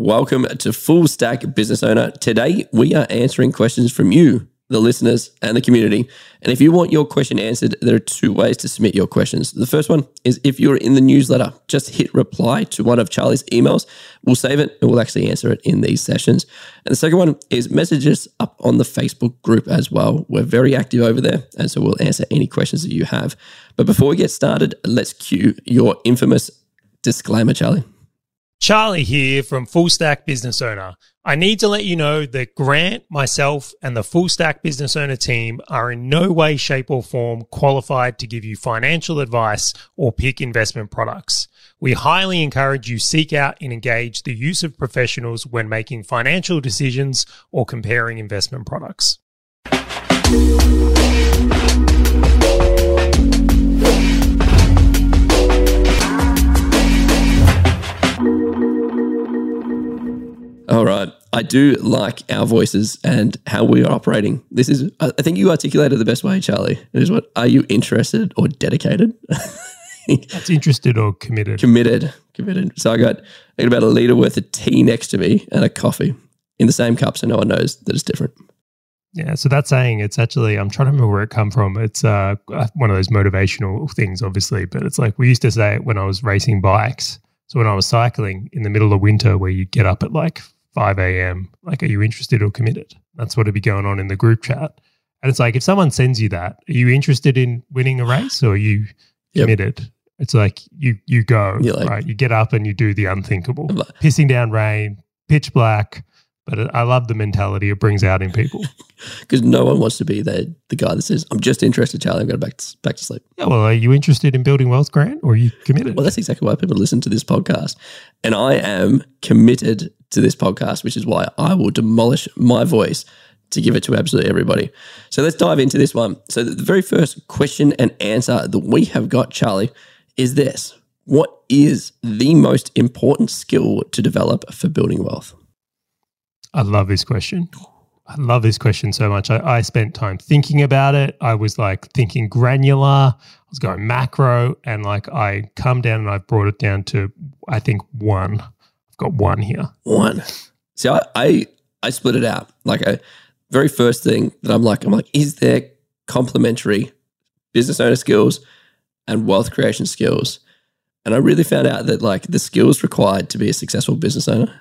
Welcome to Full Stack Business Owner. Today, we are answering questions from you, the listeners, and the community. And if you want your question answered, there are two ways to submit your questions. The first one is if you're in the newsletter, just hit reply to one of Charley's emails. We'll save it and we'll actually answer it in these sessions. And the second one is message us up on the Facebook group as well. We're very active over there. And so we'll answer any questions that you have. But before we get started, let's cue your infamous disclaimer, Charley. Charley here from Full Stack Business Owner. I need to let you know that Grant, myself, and the Full Stack Business Owner team are in no way, shape, or form qualified to give you financial advice or pick investment products. We highly encourage you seek out and engage the use of professionals when making financial decisions or comparing investment products. All right. I do like our voices and how we are operating. This is, I think you articulated the best way, Charley. It is what, are you interested or dedicated? That's interested or committed. committed. Committed. So I got, I got about a litre worth of tea next to me and a coffee in the same cup so no one knows that it's different. Yeah, so that saying, it's actually, I'm trying to remember where it come from. It's uh, one of those motivational things, obviously, but it's like we used to say it when I was racing bikes. So when I was cycling in the middle of winter, where you get up at like 5 a.m. Like, are you interested or committed? That's what would be going on in the group chat. And it's like, if someone sends you that, are you interested in winning a race or are you Yep. committed? It's like you you go like- right. You get up and you do the unthinkable, like- pissing down rain, pitch black. But I love the mentality it brings out in people. Because no one wants to be the, the guy that says, I'm just interested, Charley. I'm going back to, back to sleep. yeah. Well, are you interested in building wealth, Grant, or are you committed? Well, that's exactly why people listen to this podcast. And I am committed to this podcast, which is why I will demolish my voice to give it to absolutely everybody. So let's dive into this one. So, the very first question and answer that we have got, Charley, is this What is the most important skill to develop for building wealth? I love this question. I love this question so much. I, I spent time thinking about it. I was like thinking granular. I was going macro, and like I come down and I've brought it down to I think one. Got one here. One. See, I, I, I split it out. Like, a very first thing that I'm like, I'm like, is there complementary business owner skills and wealth creation skills? And I really found out that like the skills required to be a successful business owner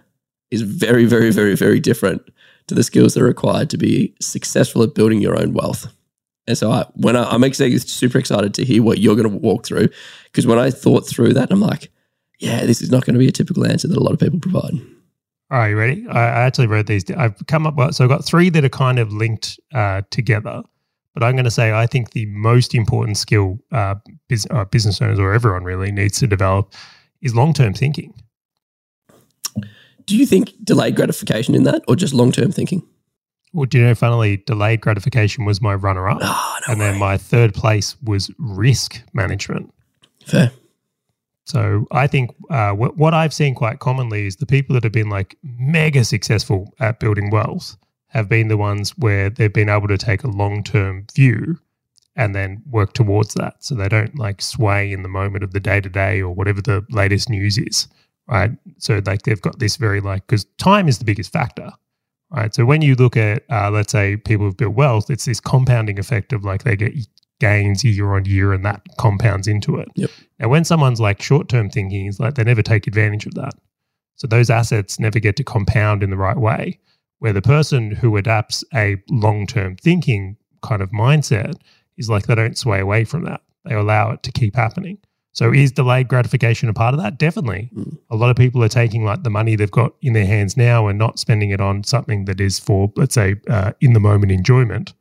is very, very, very, very different to the skills that are required to be successful at building your own wealth. And so I, when I, I'm actually super excited to hear what you're going to walk through, because when I thought through that, I'm like, yeah, this is not going to be a typical answer that a lot of people provide. All right, you ready? I, actually wrote these. I've come up with so I've got three that are kind of linked uh, together. But I'm going to say I think the most important skill uh, bus- uh, business owners or everyone really needs to develop is long term thinking. Do you think delayed gratification in that or just long term thinking? Well, do you know, funnily, delayed gratification was my runner up. Oh, no and then my third place was risk management. Fair. So I think uh, what, I've seen quite commonly is the people that have been like mega successful at building wealth have been the ones where they've been able to take a long term view and then work towards that. So they don't like sway in the moment of the day to day or whatever the latest news is, right? So like they've got this very like, because time is the biggest factor, right? So when you look at, uh, let's say people who've built wealth, it's this compounding effect of like they get gains year on year and that compounds into it. Yep. Now, when someone's like short term thinking, is like they never take advantage of that. So those assets never get to compound in the right way. Where the person who adapts a long term thinking kind of mindset is like they don't sway away from that. They allow it to keep happening. So is delayed gratification a part of that? Definitely. Mm. A lot of people are taking like the money they've got in their hands now and not spending it on something that is for, let's say, uh, in the moment enjoyment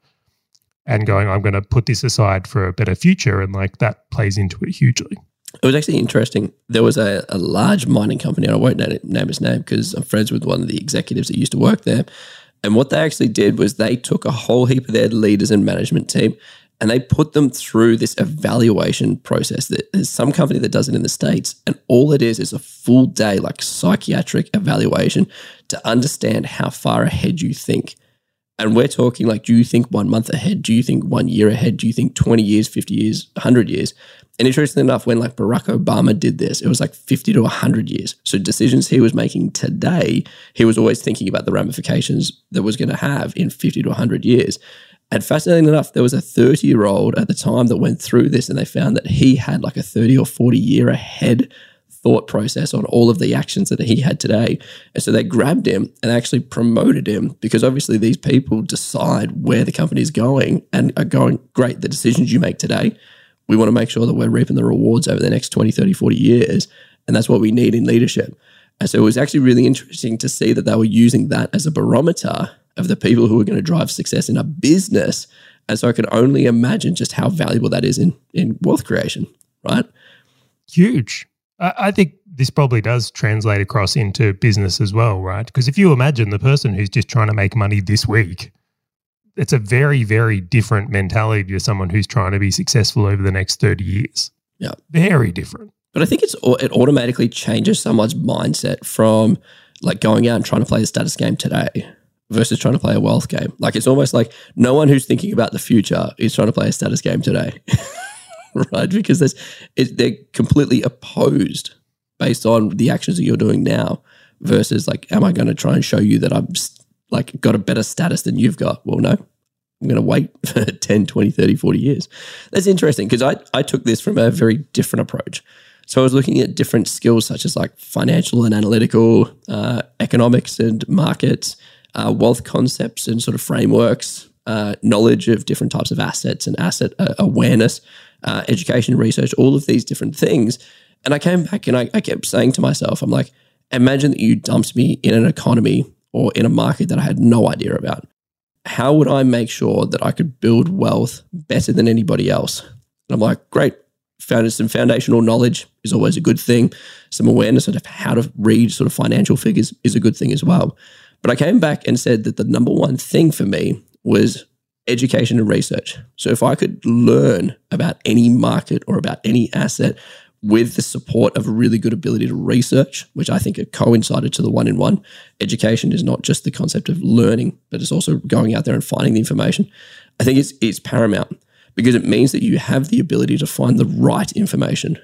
and going, I'm going to put this aside for a better future. And like that plays into it hugely. It was actually interesting. There was a, a large mining company, and I won't name, name his name because I'm friends with one of the executives that used to work there. And what they actually did was they took a whole heap of their leaders and management team and they put them through this evaluation process. That There's some company that does it in the States, and all it is is a full day, like psychiatric evaluation to understand how far ahead you think And we're talking like, do you think one month ahead? Do you think one year ahead? Do you think 20 years, 50 years, 100 years? And interestingly enough, when like Barack Obama did this, it was like 50 to 100 years. So decisions he was making today, he was always thinking about the ramifications that was going to have in 50 to 100 years. And fascinating enough, there was a 30 year old at the time that went through this and they found that he had like a 30 or 40 year ahead thought process on all of the actions that he had today. And so they grabbed him and actually promoted him because obviously these people decide where the company is going and are going, great, the decisions you make today, we want to make sure that we're reaping the rewards over the next 20, 30, 40 years. And that's what we need in leadership. And so it was actually really interesting to see that they were using that as a barometer of the people who are going to drive success in a business. And so I can only imagine just how valuable that is in, in wealth creation, right? Huge. I think this probably does translate across into business as well, right? Because if you imagine the person who's just trying to make money this week, it's a very, very different mentality to someone who's trying to be successful over the next 30 years. Yeah. Very different. But I think it's it automatically changes someone's mindset from like going out and trying to play the status game today versus trying to play a wealth game. Like it's almost like no one who's thinking about the future is trying to play a status game today. right? Because there's, it, they're completely opposed based on the actions that you're doing now versus like, am I going to try and show you that I'm like got a better status than you've got? Well, no, I'm going to wait for 10, 20, 30, 40 years. That's interesting because I, I took this from a very different approach. So I was looking at different skills such as like financial and analytical, uh, economics and markets, uh, wealth concepts and sort of frameworks, uh, knowledge of different types of assets and asset uh, awareness, uh, education, research, all of these different things. And I came back and I, I kept saying to myself, I'm like, imagine that you dumped me in an economy or in a market that I had no idea about. How would I make sure that I could build wealth better than anybody else? And I'm like, great. Found some foundational knowledge is always a good thing. Some awareness of how to read sort of financial figures is a good thing as well. But I came back and said that the number one thing for me was education and research. So if I could learn about any market or about any asset with the support of a really good ability to research, which I think are coincided to the one in one, education is not just the concept of learning, but it's also going out there and finding the information. I think it's it's paramount because it means that you have the ability to find the right information,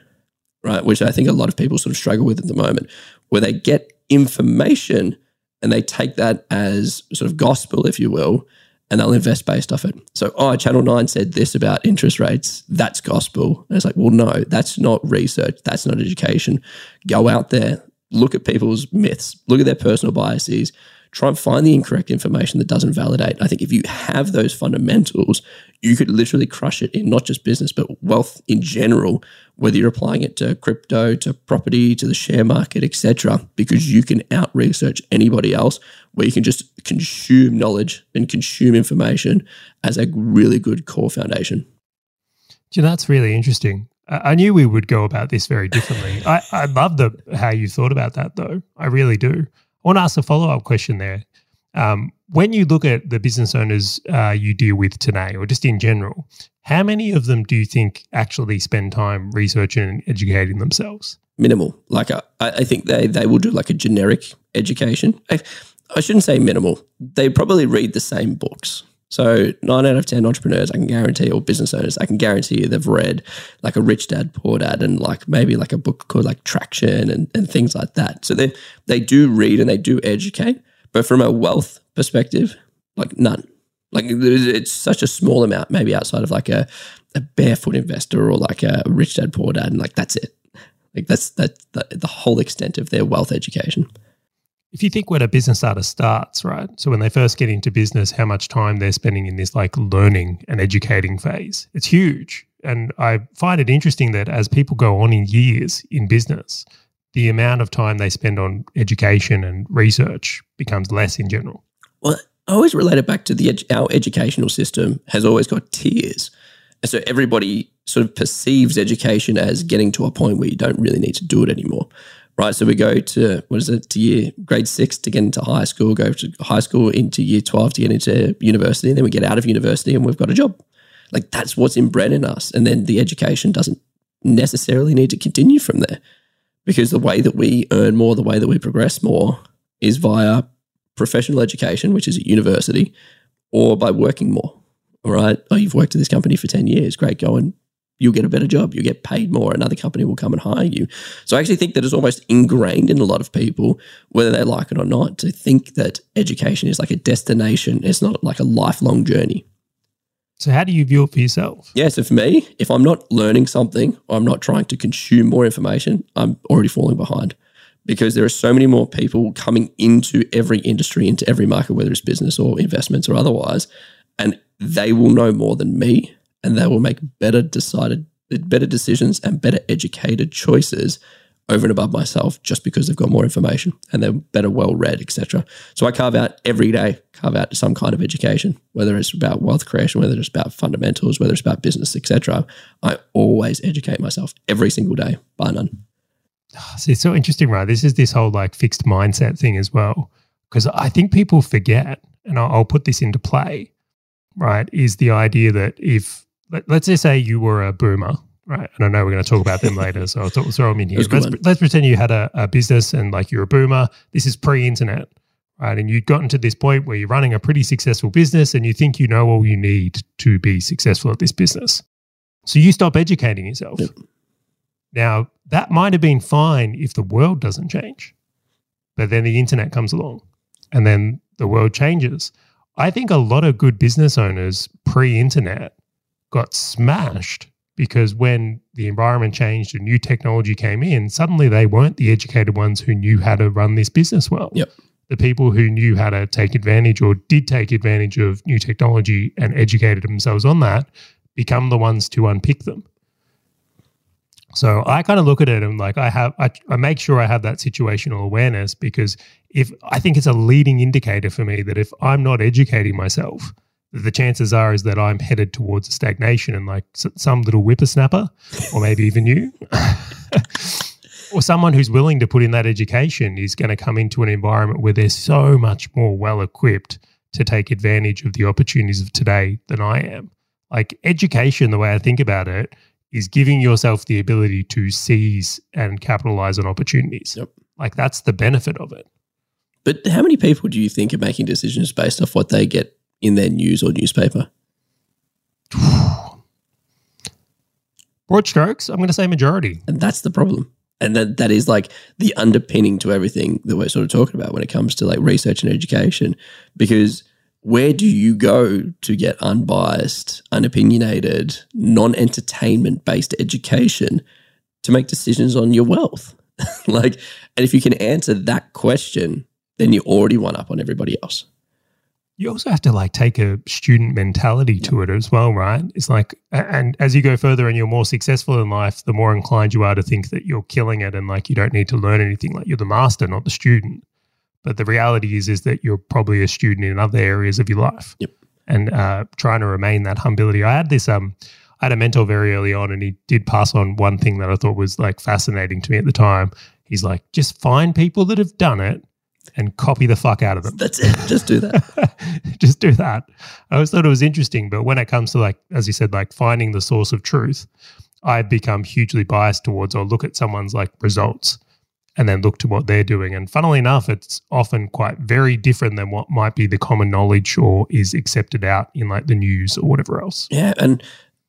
right? Which I think a lot of people sort of struggle with at the moment, where they get information and they take that as sort of gospel, if you will, and they'll invest based off it. So, oh, Channel 9 said this about interest rates. That's gospel. And it's like, well, no, that's not research. That's not education. Go out there, look at people's myths, look at their personal biases, try and find the incorrect information that doesn't validate. I think if you have those fundamentals, you could literally crush it in not just business, but wealth in general, whether you're applying it to crypto, to property, to the share market, etc., because you can out research anybody else where you can just consume knowledge and consume information as a really good core foundation. You know, that's really interesting. I knew we would go about this very differently. I, I love the how you thought about that though. I really do. I want to ask a follow up question there. Um, when you look at the business owners uh, you deal with today, or just in general, how many of them do you think actually spend time researching and educating themselves? Minimal. Like I, I think they they will do like a generic education. I, I shouldn't say minimal. They probably read the same books. So nine out of ten entrepreneurs, I can guarantee, or business owners, I can guarantee you they've read like a Rich Dad Poor Dad, and like maybe like a book called like Traction and, and things like that. So they they do read and they do educate, but from a wealth perspective, like none. Like it's such a small amount, maybe outside of like a, a barefoot investor or like a Rich Dad Poor Dad, and like that's it. Like that's that's the, the whole extent of their wealth education if you think when a business artist starts, right? So when they first get into business, how much time they're spending in this like learning and educating phase, it's huge. And I find it interesting that as people go on in years in business, the amount of time they spend on education and research becomes less in general. Well, I always relate it back to the our educational system has always got tiers. And so everybody sort of perceives education as getting to a point where you don't really need to do it anymore right? So we go to what is it to year grade six to get into high school, go to high school into year twelve to get into university, and then we get out of university and we've got a job. Like that's what's inbred in us, and then the education doesn't necessarily need to continue from there because the way that we earn more, the way that we progress more, is via professional education, which is at university, or by working more. All right. Oh, you've worked at this company for 10 years. Great. Go and you'll get a better job. You'll get paid more. Another company will come and hire you. So I actually think that it's almost ingrained in a lot of people, whether they like it or not, to think that education is like a destination. It's not like a lifelong journey. So how do you view it for yourself? Yeah. So for me, if I'm not learning something or I'm not trying to consume more information, I'm already falling behind because there are so many more people coming into every industry, into every market, whether it's business or investments or otherwise, and they will know more than me and they will make better decided better decisions and better educated choices over and above myself just because they've got more information and they're better well read etc so i carve out every day carve out some kind of education whether it's about wealth creation whether it's about fundamentals whether it's about business etc i always educate myself every single day by none ah, See, it's so interesting, right? This is this whole like fixed mindset thing as well. Because I think people forget, and I'll, I'll, put this into play, right? Is the idea that if, let, us just say you were a boomer, right? And I know we're going to talk about them later, so I'll throw them in here. Let's, let's, pretend you had a, a business and like you're a boomer. This is pre internet, right? And you've gotten to this point where you're running a pretty successful business and you think you know all you need to be successful at this business. So you stop educating yourself. Yep. Now, that might have been fine if the world doesn't change. But then the internet comes along and then the world changes. I think a lot of good business owners pre internet got smashed because when the environment changed and new technology came in, suddenly they weren't the educated ones who knew how to run this business well. Yep. The people who knew how to take advantage or did take advantage of new technology and educated themselves on that become the ones to unpick them. So I kind of look at it and like I have I, I make sure I have that situational awareness because if I think it's a leading indicator for me that if I'm not educating myself, the chances are is that I'm headed towards a stagnation and like some little whippersnapper, or maybe even you, or someone who's willing to put in that education is going to come into an environment where they're so much more well equipped to take advantage of the opportunities of today than I am. Like education, the way I think about it, is giving yourself the ability to seize and capitalize on opportunities. Yep. Like that's the benefit of it. But how many people do you think are making decisions based off what they get in their news or newspaper? Broad strokes, I'm going to say majority. And that's the problem. And that, that is like the underpinning to everything that we're sort of talking about when it comes to like research and education. Because where do you go to get unbiased, unopinionated, non entertainment based education to make decisions on your wealth? like, and if you can answer that question, then you already won up on everybody else. You also have to like take a student mentality to it as well, right? It's like, and as you go further and you're more successful in life, the more inclined you are to think that you're killing it and like you don't need to learn anything, like you're the master, not the student. But the reality is, is that you're probably a student in other areas of your life. Yep. And uh, trying to remain that humility. I had this, um, I had a mentor very early on, and he did pass on one thing that I thought was like fascinating to me at the time. He's like, just find people that have done it and copy the fuck out of them. That's it. Just do that. just do that. I always thought it was interesting, but when it comes to like, as you said, like finding the source of truth, I've become hugely biased towards or look at someone's like results and then look to what they're doing. And funnily enough, it's often quite very different than what might be the common knowledge or is accepted out in like the news or whatever else. Yeah. And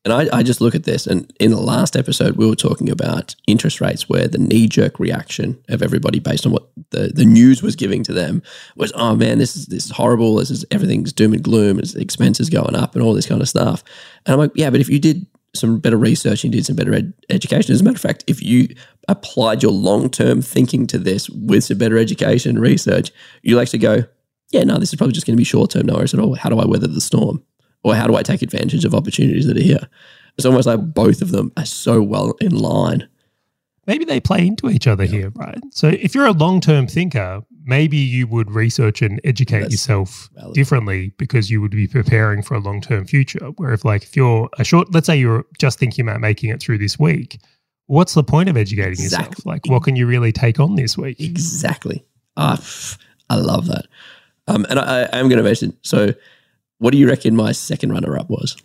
and I, I just look at this, and in the last episode, we were talking about interest rates, where the knee jerk reaction of everybody, based on what the, the news was giving to them, was, "Oh man, this is this is horrible. This is everything's doom and gloom. It's expenses going up, and all this kind of stuff." And I'm like, "Yeah, but if you did some better research and did some better ed- education. As a matter of fact, if you applied your long term thinking to this with some better education and research, you'll actually go, yeah, no, this is probably just going to be short term. No worries at all. How do I weather the storm? Or how do I take advantage of opportunities that are here? It's almost like both of them are so well in line. Maybe they play into each other here, right? So if you're a long term thinker, maybe you would research and educate That's yourself valid. differently because you would be preparing for a long term future. Where if like if you're a short, let's say you're just thinking about making it through this week, what's the point of educating exactly. yourself? Like, what can you really take on this week? Exactly. Ah, I love that. Um, and I, I am going to mention. So, what do you reckon my second runner up was?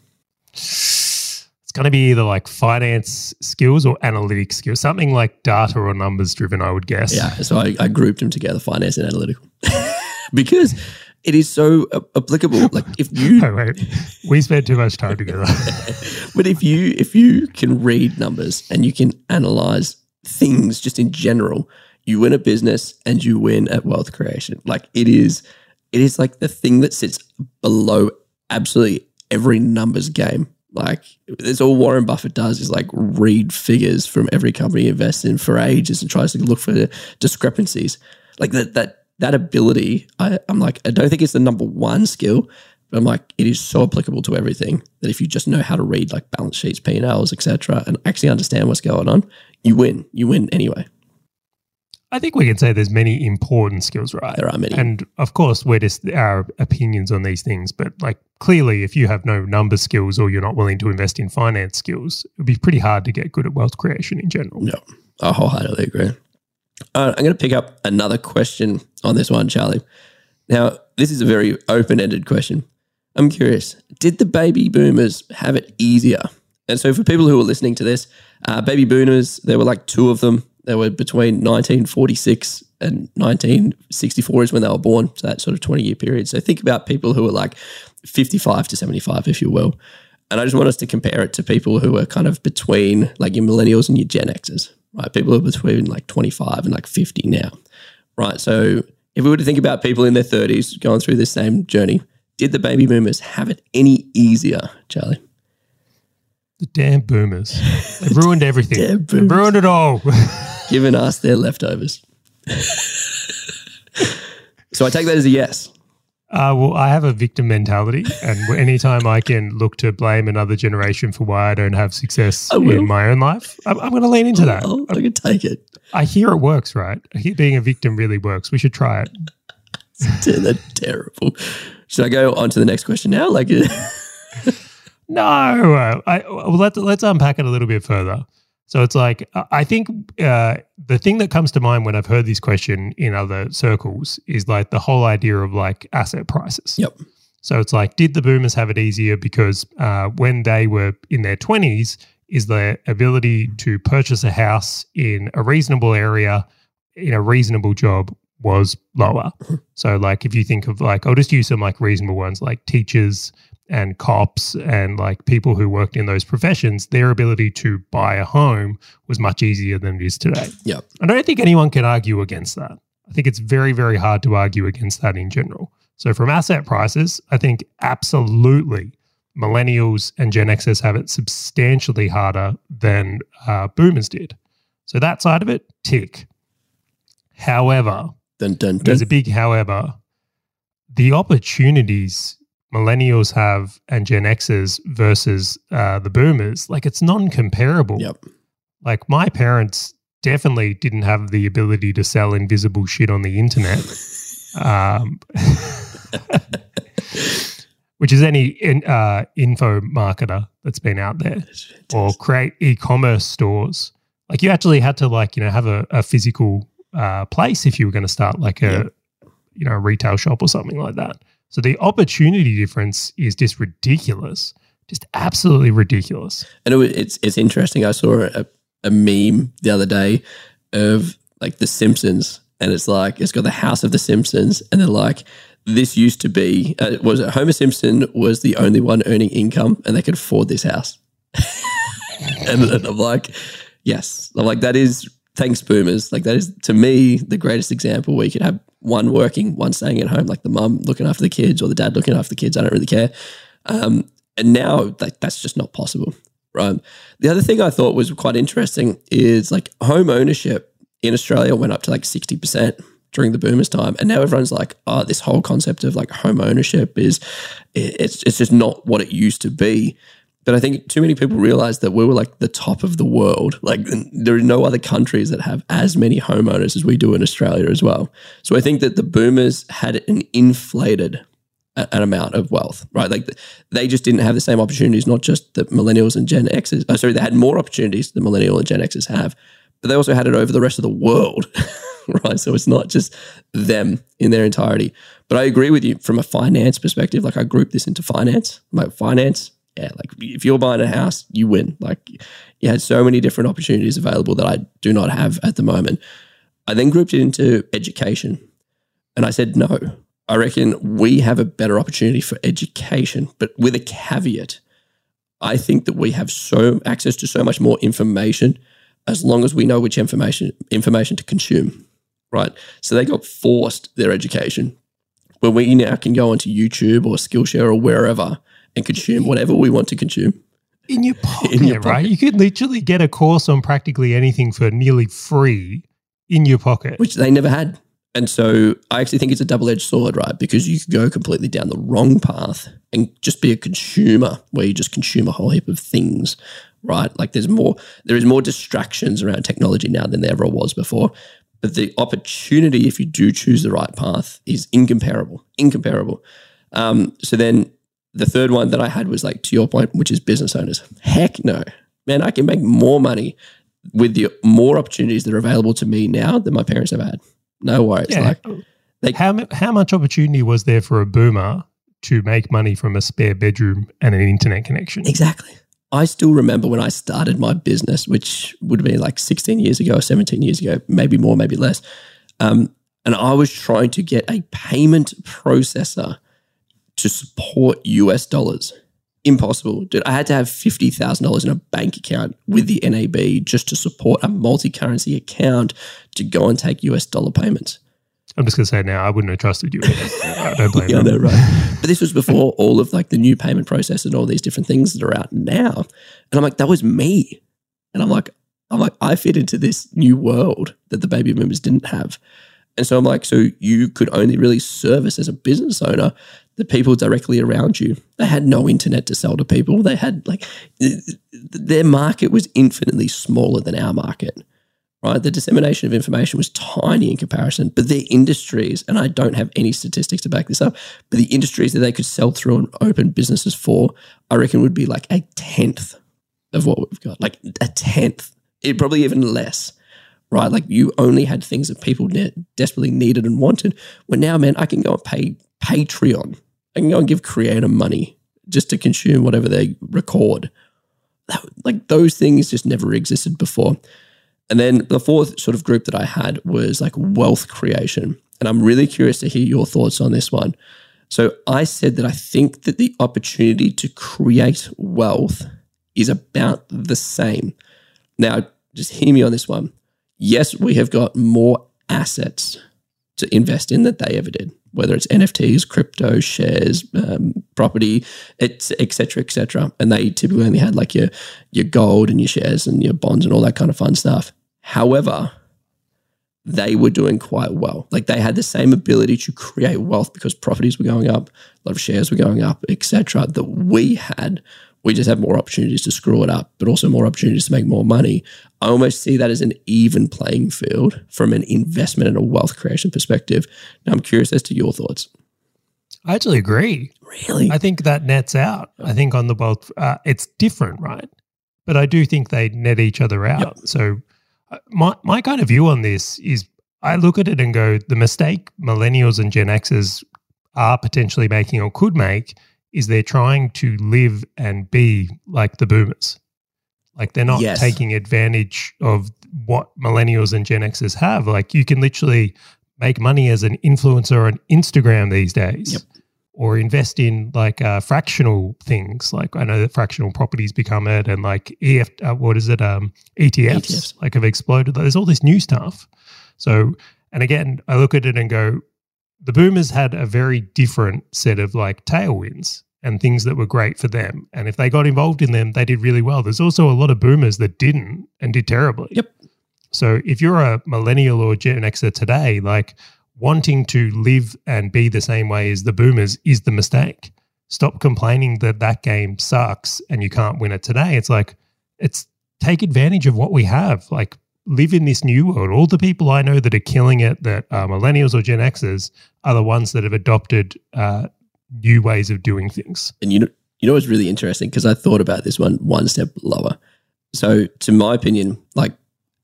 it's going to be either like finance skills or analytics skills, something like data or numbers driven, I would guess. Yeah. So I, I grouped them together, finance and analytical, because it is so applicable. Like if you, Oh, wait. We spent too much time together. but if you if you can read numbers and you can analyze things just in general, you win a business and you win at wealth creation. Like it is, it is like the thing that sits below absolutely every numbers game. Like it's all Warren Buffett does is like read figures from every company he invests in for ages and tries to look for discrepancies. Like that that that ability, I, I'm like, I don't think it's the number one skill, but I'm like, it is so applicable to everything that if you just know how to read like balance sheets, P and Ls, etc., and actually understand what's going on, you win. You win anyway. I think we can say there's many important skills, right? There are many. And of course, we're just our opinions on these things. But like clearly, if you have no number skills or you're not willing to invest in finance skills, it would be pretty hard to get good at wealth creation in general. No, I wholeheartedly agree. I'm going to pick up another question on this one, Charley. Now, this is a very open ended question. I'm curious did the baby boomers have it easier? And so, for people who are listening to this, uh, baby boomers, there were like two of them. They were between 1946 and 1964 is when they were born. So, that sort of 20 year period. So, think about people who are like 55 to 75, if you will. And I just want us to compare it to people who are kind of between like your millennials and your Gen Xers, right? People who are between like 25 and like 50 now, right? So if we were to think about people in their 30s going through this same journey, did the baby boomers have it any easier, Charley? The damn boomers. They've ruined everything. They've ruined it all. Giving us their leftovers. so I take that as a yes. Uh, well, I have a victim mentality, and anytime I can look to blame another generation for why I don't have success in my own life, I'm, I'm going to lean into that. Oh, I can take it. I hear it works, right? I being a victim really works. We should try it. They're terrible. Should I go on to the next question now? Like, No, uh, I, well, let's let's unpack it a little bit further. So it's like I- think uh, the thing that comes to mind when I've heard this question in other circles is like the whole idea of like asset prices. Yep. So it's like, did the boomers have it easier because uh, when they were in their twenties, is their ability to purchase a house in a reasonable area in a reasonable job was lower. so like if you think of like I'll just use some like reasonable ones like teachers and cops and like people who worked in those professions, their ability to buy a home was much easier than it is today. Yep. I don't think anyone can argue against that. I think it's very, very hard to argue against that in general. So, from asset prices, I think absolutely millennials and Gen Xers have it substantially harder than uh, boomers did. So, that side of it, tick. However, dun, dun, dun. there's a big however. The opportunities millennials have and Gen Xers versus uh, the boomers, like it's non comparable. Yep. Like my parents definitely didn't have the ability to sell invisible shit on the internet. um, which is any in, uh, info marketer that's been out there or create e-commerce stores. Like you actually had to like, you know, have a, a physical uh, place if you were going to start like a, you know, a retail shop or something like that. So the opportunity difference is just ridiculous, just absolutely ridiculous. And it, it's it's interesting. I saw a, a meme the other day of like The Simpsons, and it's like it's got the house of The Simpsons, and they're like, this used to be uh, was it Homer Simpson was the only one earning income, and they could afford this house. and, and I'm like, yes, I'm like that is thanks boomers. Like that is to me the greatest example where you could have one working, one staying at home, like the mum looking after the kids or the dad looking after the kids. I don't really care. Um, and now like that's just not possible right? The other thing I thought was quite interesting is like home ownership in Australia went up to like 60% during the boomers time. And now everyone's like, oh, this whole concept of like home ownership is, it's, it's just not what it used to be. But I think too many people mm-hmm. realize that we were like the top of the world. Like there are no other countries that have as many homeowners as we do in Australia as well. So I think that the boomers had an inflated an amount of wealth, right? Like they just didn't have the same opportunities, not just that millennials and Gen X's. Oh, uh, sorry, they had more opportunities than millennial and Gen X's have, but they also had it over the rest of the world, right? So it's not just them in their entirety. But I agree with you from a finance perspective. Like I group this into finance. Like finance, yeah, like if you're buying a house, you win. Like you had so many different opportunities available that I do not have at the moment. I then grouped it into education. And I said, no, I reckon we have a better opportunity for education, but with a caveat. I think that we have so access to so much more information as long as we know which information information to consume. Right. So they got forced their education. Where we now can go onto YouTube or Skillshare or wherever and consume whatever we want to consume. In your pocket, in your right? You could literally get a course on practically anything for nearly free in your pocket. Which they never had. And so I actually think it's a double edged sword, right? Because you could go completely down the wrong path and just be a consumer where you just consume a whole heap of things, right? Like there's more, there is more distractions around technology now than there ever was before. But the opportunity, if you do choose the right path, is incomparable, incomparable. Um, so then the third one that I had was like to your point, which is business owners. Heck no, man, I can make more money with the more opportunities that are available to me now than my parents ever had. No worries. Yeah. Like, how how much opportunity was there for a boomer to make money from a spare bedroom and an internet connection? Exactly. I still remember when I started my business, which would have been like 16 years ago or 17 years ago, maybe more, maybe less. Um, and I was trying to get a payment processor to support US dollars. Impossible. Dude, I had to have $50,000 in a bank account with the NAB just to support a multi currency account to go and take US dollar payments. I'm just going to say now, I wouldn't have trusted you. I don't blame yeah, no, right. But this was before all of like the new payment process and all these different things that are out now. And I'm like, that was me. And I'm like, I'm like, I fit into this new world that the baby boomers didn't have. And so I'm like, so you could only really service as a business owner the people directly around you. They had no internet to sell to people. They had like their market was infinitely smaller than our market right? The dissemination of information was tiny in comparison, but their industries, and I don't have any statistics to back this up, but the industries that they could sell through and open businesses for, I reckon would be like a tenth of what we've got, like a tenth, it probably even less. Right, like you only had things that people ne- desperately needed and wanted. Well, now, man, I can go and pay Patreon. I can go and give creator money just to consume whatever they record. That, like those things just never existed before. And then the fourth sort of group that I had was like wealth creation. And I'm really curious to hear your thoughts on this one. So I said that I think that the opportunity to create wealth is about the same. Now, just hear me on this one. Yes, we have got more assets to invest in than they ever did, whether it's NFTs, crypto, shares, um, property, et cetera, et cetera. And they typically only had like your your gold and your shares and your bonds and all that kind of fun stuff. However, they were doing quite well. Like they had the same ability to create wealth because properties were going up, a lot of shares were going up, etc. That we had. We just have more opportunities to screw it up, but also more opportunities to make more money. I almost see that as an even playing field from an investment and a wealth creation perspective. Now, I'm curious as to your thoughts. I actually agree. Really? I think that nets out. I think on the wealth, uh, it's different, right? But I do think they net each other out. Yep. So my my kind of view on this is I look at it and go, the mistake millennials and Gen Xers are potentially making or could make is they're trying to live and be like the boomers. Like they're not yes. taking advantage of what millennials and Gen Xers have. Like you can literally make money as an influencer on Instagram these days. Yep or invest in like uh, fractional things. Like I know that fractional properties become it, and like EF, uh, what is it? Um, ETFs, ETFs like have exploded. There's all this new stuff. So, and again, I look at it and go, the boomers had a very different set of like tailwinds and things that were great for them. And if they got involved in them, they did really well. There's also a lot of boomers that didn't and did terribly. Yep. So if you're a millennial or Gen Xer today, like wanting to live and be the same way as the boomers is the mistake. Stop complaining that that game sucks and you can't win it today. It's like, it's take advantage of what we have. Like, live in this new world. All the people I know that are killing it, that are millennials or Gen Xers, are the ones that have adopted uh, new ways of doing things. And you know, you know what's really interesting because I thought about this one one step lower. So, to my opinion, like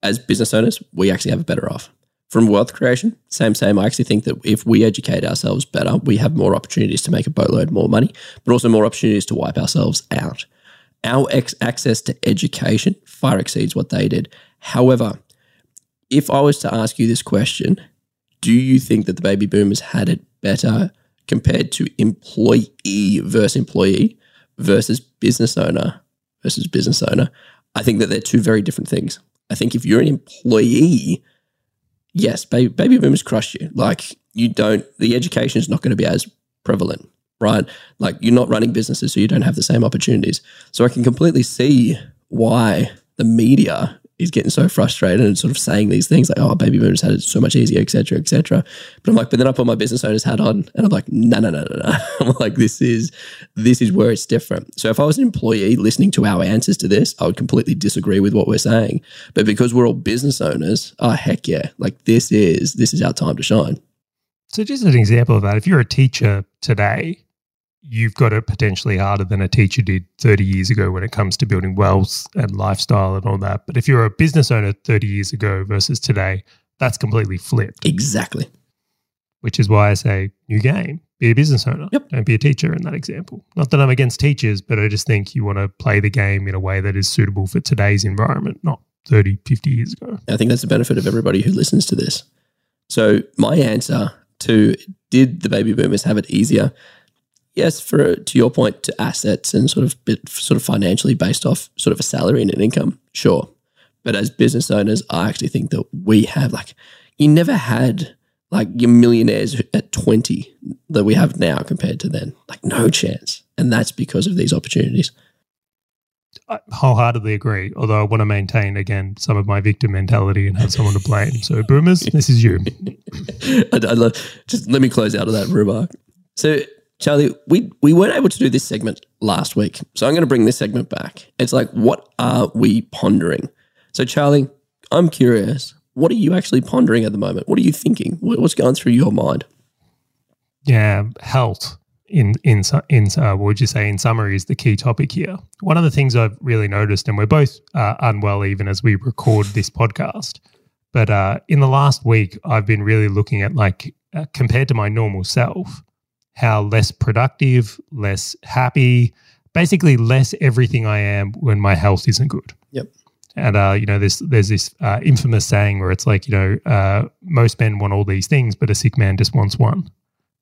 as business owners, we actually have a better off from wealth creation, same, same. I actually think that if we educate ourselves better, we have more opportunities to make a boatload more money, but also more opportunities to wipe ourselves out. Our ex- access to education far exceeds what they did. However, if I was to ask you this question, do you think that the baby boomers had it better compared to employee versus employee versus business owner versus business owner? I think that they're two very different things. I think if you're an employee, yes, baby, baby boomers crushed you. Like you don't, the education is not going to be as prevalent, right? Like you're not running businesses, so you don't have the same opportunities. So I can completely see why the media is getting so frustrated and sort of saying these things like, oh, baby boomers had it so much easier, etc., etc. But I'm like, but then I put my business owner's hat on and I'm like, no, no, no, no, no. I'm like, this is this is where it's different. So if I was an employee listening to our answers to this, I would completely disagree with what we're saying. But because we're all business owners, oh heck yeah, like this is this is our time to shine. So just an example of that, if you're a teacher today, you've got it potentially harder than a teacher did 30 years ago when it comes to building wealth and lifestyle and all that. But if you're a business owner 30 years ago versus today, that's completely flipped. Exactly. Which is why I say new game. Be a business owner. Yep. Don't be a teacher in that example. Not that I'm against teachers, but I just think you want to play the game in a way that is suitable for today's environment, not 30, 50 years ago. I think that's the benefit of everybody who listens to this. So my answer to did the baby boomers have it easier? Yes, for to your point, to assets and sort of bit, sort of financially based off sort of a salary and an income, sure. But as business owners, I actually think that we have like you never had like your millionaires at 20 that we have now compared to then. Like no chance. And that's because of these opportunities. I wholeheartedly agree. Although I want to maintain again some of my victim mentality and have someone to blame. So boomers, this is you. I, I love, just let me close out of that remark. So Charley, we, we weren't able to do this segment last week. So I'm going to bring this segment back. It's like, what are we pondering? So, Charley, I'm curious. What are you actually pondering at the moment? What are you thinking? What's going through your mind? Yeah, health in in in uh, what would you say in summary is the key topic here. One of the things I've really noticed, and we're both uh, unwell even as we record this podcast, but uh, in the last week I've been really looking at like uh, compared to my normal self, how less productive, less happy, basically less everything I am when my health isn't good. Yep. And uh, you know, there's there's this uh, infamous saying where it's like, you know, uh, most men want all these things, but a sick man just wants one,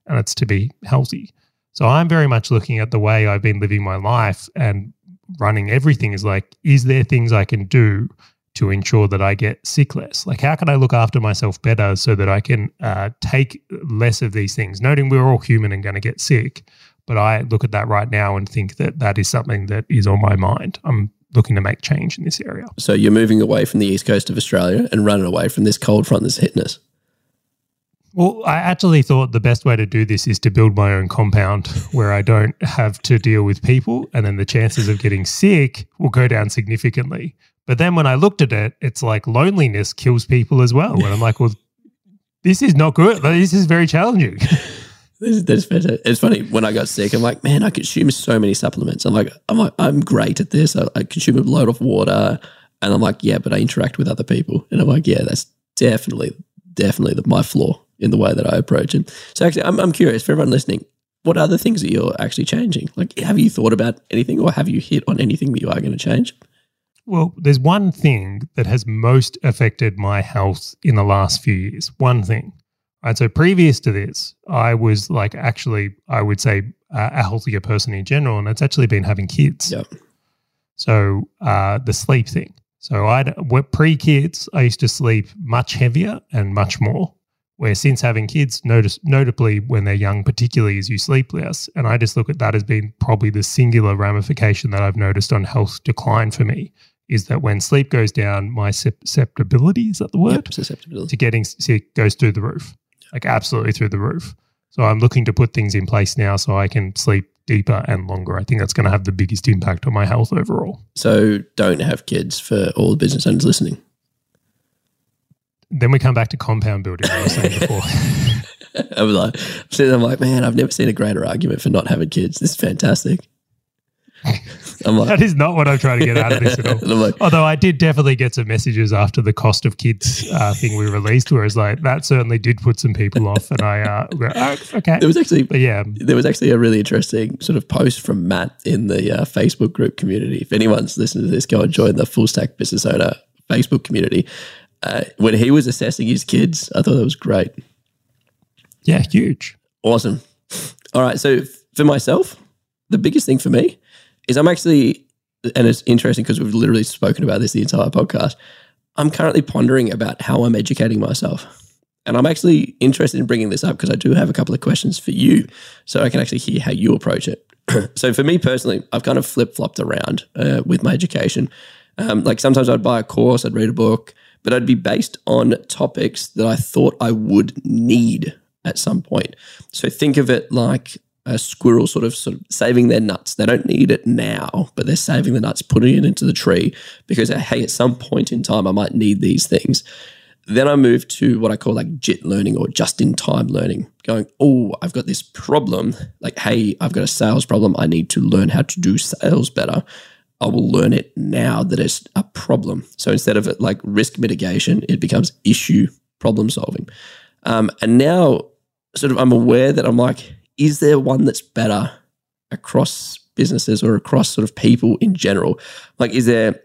and it's to be healthy. So I'm very much looking at the way I've been living my life and running everything is like, is there things I can do to ensure that I get sick less? Like, how can I look after myself better so that I can uh, take less of these things? Noting we're all human and going to get sick, but I look at that right now and think that that is something that is on my mind. I'm looking to make change in this area. So you're moving away from the east coast of Australia and running away from this cold front that's hitting us. Well, I actually thought the best way to do this is to build my own compound where I don't have to deal with people, and then the chances of getting sick will go down significantly. But then when I looked at it, it's like loneliness kills people as well. And I'm like, well, this is not good. This is very challenging. this, That's fantastic. It's funny when I got sick. I'm like, man, I consume so many supplements. I'm like, I'm like, I'm great at this. I, I consume a load of water, and I'm like, yeah, but I interact with other people, and I'm like, yeah, that's definitely, definitely the, my flaw in the way that I approach it. So actually, I'm, I'm curious for everyone listening. What other things that you're actually changing? Like, have you thought about anything, or have you hit on anything that you are going to change? Well, there's one thing that has most affected my health in the last few years. One thing. Right. So previous to this, I was like actually, I would say uh, a healthier person in general, and it's actually been having kids. Yep. So uh, the sleep thing. So I pre kids, I used to sleep much heavier and much more. Where since having kids, notice notably when they're young, particularly as you sleep less, and I just look at that as being probably the singular ramification that I've noticed on health decline for me is that when sleep goes down, my susceptibility is that the word? Yep, susceptibility to getting sick goes through the roof, like absolutely through the roof. So I'm looking to put things in place now so I can sleep deeper and longer. I think that's going to have the biggest impact on my health overall. So don't have kids for all the business owners listening. Then we come back to compound building. I was saying before. I was like, I'm like, man, I've never seen a greater argument for not having kids. This is fantastic. I'm like, that is not what I'm trying to get out of this at all. Like, Although I did definitely get some messages after the cost of kids uh, thing we released, whereas like that certainly did put some people off, and I uh, go, oh, okay. There was actually, but yeah, there was actually a really interesting sort of post from Matt in the uh, Facebook group community. If anyone's listening to this, go and join the Full Stack Business Owner Facebook community. Uh, when he was assessing his kids, I thought that was great. Yeah, huge. Awesome. All right. So for myself, the biggest thing for me is I'm actually, and it's interesting because we've literally spoken about this the entire podcast. I'm currently pondering about how I'm educating myself. And I'm actually interested in bringing this up because I do have a couple of questions for you so I can actually hear how you approach it. so for me personally, I've kind of flip flopped around uh, with my education. Um, like sometimes I'd buy a course, I'd read a book, but I'd be based on topics that I thought I would need at some point. So think of it like a squirrel sort of sort of saving their nuts. They don't need it now, but they're saving the nuts, putting it into the tree because hey, at some point in time I might need these things. Then I move to what I call like JIT learning or just in time learning, going, oh, I've got this problem. Like, hey, I've got a sales problem. I need to learn how to do sales better. I will learn it now that it's a problem. So instead of like risk mitigation, it becomes issue problem solving. Um, and now, sort of, I'm aware that I'm like, is there one that's better across businesses or across sort of people in general? Like, is there,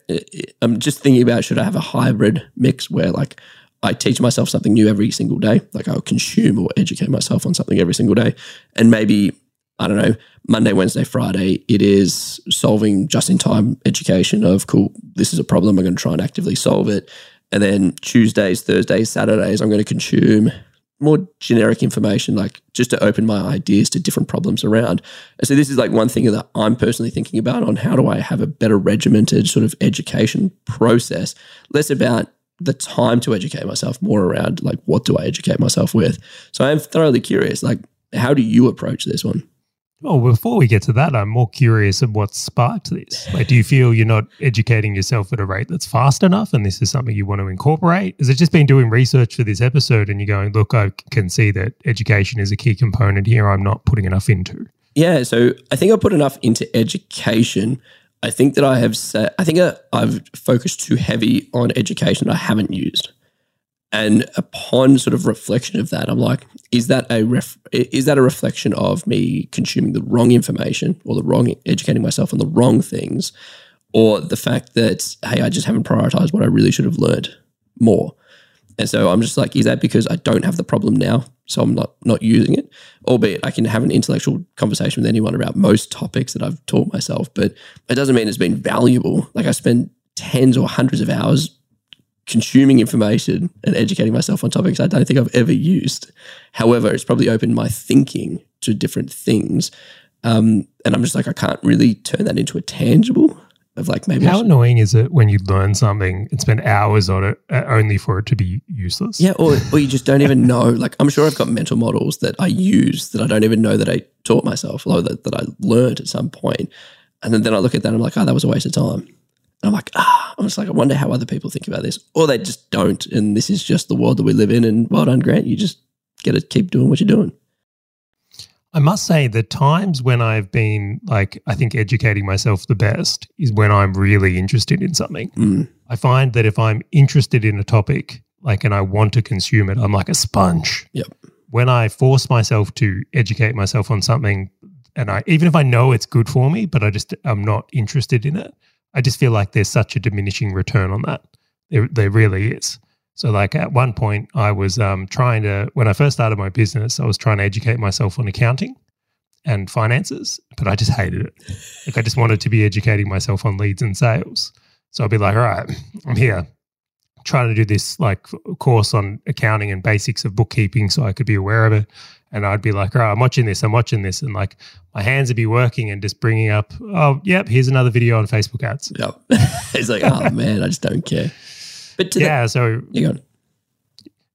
I'm just thinking about should I have a hybrid mix where like I teach myself something new every single day, like I'll consume or educate myself on something every single day. And maybe, I don't know, Monday, Wednesday, Friday, it is solving just in time education of cool, this is a problem, I'm going to try and actively solve it. And then Tuesdays, Thursdays, Saturdays, I'm going to consume more generic information, like just to open my ideas to different problems around. And so this is like one thing that I'm personally thinking about on how do I have a better regimented sort of education process, less about the time to educate myself, more around like what do I educate myself with. So I'm thoroughly curious, like how do you approach this one? Well, before we get to that, I'm more curious of what sparked this. Like, do you feel you're not educating yourself at a rate that's fast enough and this is something you want to incorporate? Is it just been doing research for this episode and you're going, look, I can see that education is a key component here I'm not putting enough into? Yeah. So I think I put enough into education. I think that I have set, I think uh, I've focused too heavy on education I haven't used. And upon sort of reflection of that, I'm like, is that a ref- is that a reflection of me consuming the wrong information or the wrong educating myself on the wrong things, or the fact that hey, I just haven't prioritized what I really should have learned more. And so I'm just like, is that because I don't have the problem now, so I'm not not using it? Albeit I can have an intellectual conversation with anyone about most topics that I've taught myself, but it doesn't mean it's been valuable. Like I spend tens or hundreds of hours consuming information and educating myself on topics I don't think I've ever used. However, it's probably opened my thinking to different things. Um, and I'm just like, I can't really turn that into a tangible of like maybe. How annoying is it when you learn something and spend hours on it uh, only for it to be useless? Yeah, or, or you just don't even know. Like, I'm sure I've got mental models that I use that I don't even know that I taught myself or that, that I learned at some point. And then, then I look at that and I'm like, oh, that was a waste of time. I'm like, ah, I'm just like, I wonder how other people think about this. Or they just don't. And this is just the world that we live in. And well done, Grant. You just get to keep doing what you're doing. I must say, the times when I've been like, I think educating myself the best is when I'm really interested in something. Mm. I find that if I'm interested in a topic, like, and I want to consume it, I'm like a sponge. Yep. When I force myself to educate myself on something, and I, even if I know it's good for me, but I just, I'm not interested in it, I just feel like there's such a diminishing return on that. There, there really is. So, like at one point, I was um, trying to, when I first started my business, I was trying to educate myself on accounting and finances, but I just hated it. Like, I just wanted to be educating myself on leads and sales. So I'd be like, all right, I'm here trying to do this like course on accounting and basics of bookkeeping so I could be aware of it and I'd be like, "All right, I'm watching this, I'm watching this," and like my hands would be working and just bringing up, "Oh, yep, here's another video on Facebook ads." Yep. it's like, oh man, I just don't care. But yeah, the, so you.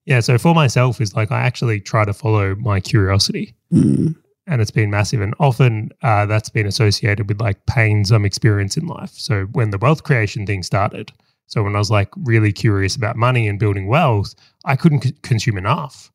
Yeah, so for myself is like I actually try to follow my curiosity, mm. and it's been massive. And often uh, that's been associated with like pains I'm experiencing in life. So when the wealth creation thing started, so when I was like really curious about money and building wealth, I couldn't c- consume enough.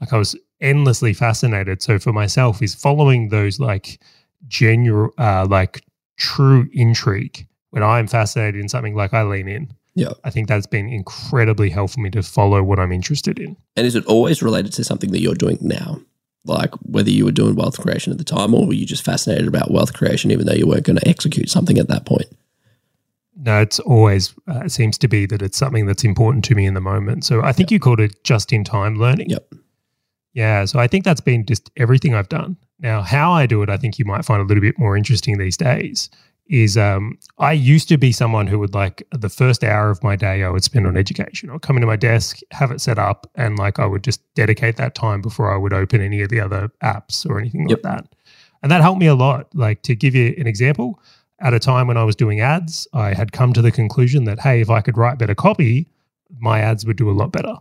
Like I was endlessly fascinated. So for myself, is following those like genuine, uh, like true intrigue. When I'm fascinated in something, like I lean in. Yeah, I think that's been incredibly helpful for me to follow what I'm interested in. And is it always related to something that you're doing now? Like whether you were doing wealth creation at the time, or were you just fascinated about wealth creation, even though you weren't going to execute something at that point? No, it's always uh, it seems to be that it's something that's important to me in the moment. So I think yep. you called it just in time learning. Yep. Yeah. So I think that's been just everything I've done. Now, how I do it, I think you might find a little bit more interesting these days. Is um, I used to be someone who would like the first hour of my day I would spend on education. I'd come into my desk, have it set up, and like I would just dedicate that time before I would open any of the other apps or anything Yep. like that. And that helped me a lot. Like to give you an example, at a time when I was doing ads, I had come to the conclusion that, hey, if I could write better copy, my ads would do a lot better.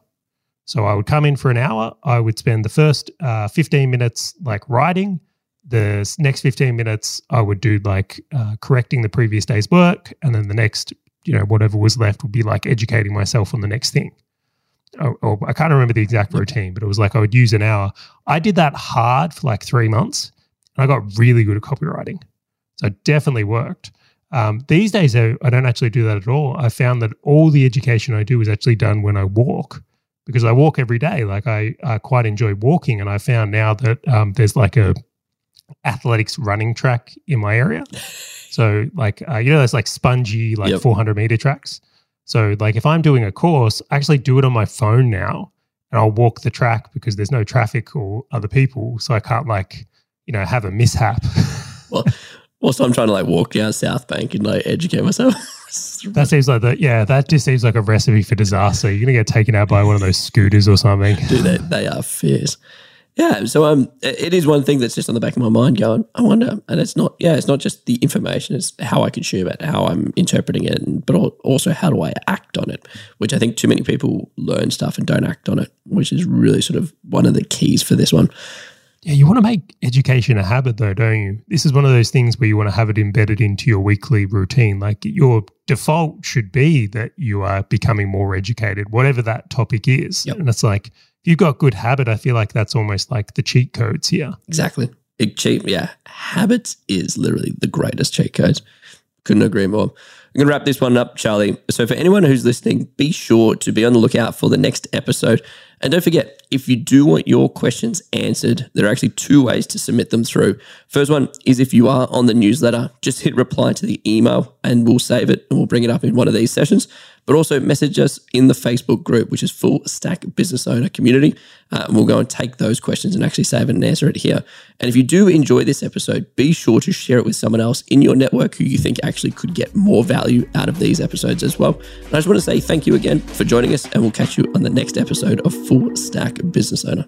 So I would come in for an hour. I would spend the first uh, 15 minutes like writing. The next 15 minutes, I would do like uh, correcting the previous day's work. And then the next, you know, whatever was left would be like educating myself on the next thing. Or, or I can't remember the exact routine, but it was like I would use an hour. I did that hard for like three months and I got really good at copywriting. So it definitely worked. Um, these days, I, I don't actually do that at all. I found that all the education I do is actually done when I walk because I walk every day. Like I, I quite enjoy walking, and I found now that um, there's like a athletics running track in my area. So like uh, you know, there's like spongy like Yep. 400 meter tracks. So like if I'm doing a course, I actually do it on my phone now, and I'll walk the track because there's no traffic or other people, so I can't like you know have a mishap. Also, I'm trying to like walk down South Bank and like educate myself. That seems like the yeah. That just seems like a recipe for disaster. You're gonna get taken out by one of those scooters or something. Dude, they, they are fierce. Yeah, so um, it it is one thing that's just on the back of my mind. Going, I wonder, and it's not. Yeah, it's not just the information; it's how I consume it, how I'm interpreting it, but also how do I act on it. Which I think too many people learn stuff and don't act on it, which is really sort of one of the keys for this one. Yeah, you want to make education a habit, though, don't you? This is one of those things where you want to have it embedded into your weekly routine. Like your default should be that you are becoming more educated, whatever that topic is. Yep. And it's like, if you've got good habit, I feel like that's almost like the cheat codes here. Exactly. Big cheat. Yeah. Habits is literally the greatest cheat codes. Couldn't agree more. I'm going to wrap this one up, Charley. So, for anyone who's listening, be sure to be on the lookout for the next episode. And don't forget, if you do want your questions answered, there are actually two ways to submit them through. First one is if you are on the newsletter, just hit reply to the email and we'll save it and we'll bring it up in one of these sessions. But also message us in the Facebook group, which is Full Stack Business Owner Community. Uh, and we'll go and take those questions and actually save it and answer it here. And if you do enjoy this episode, be sure to share it with someone else in your network who you think actually could get more value out of these episodes as well. And I just want to say thank you again for joining us, and we'll catch you on the next episode of Full Stack Business Owner.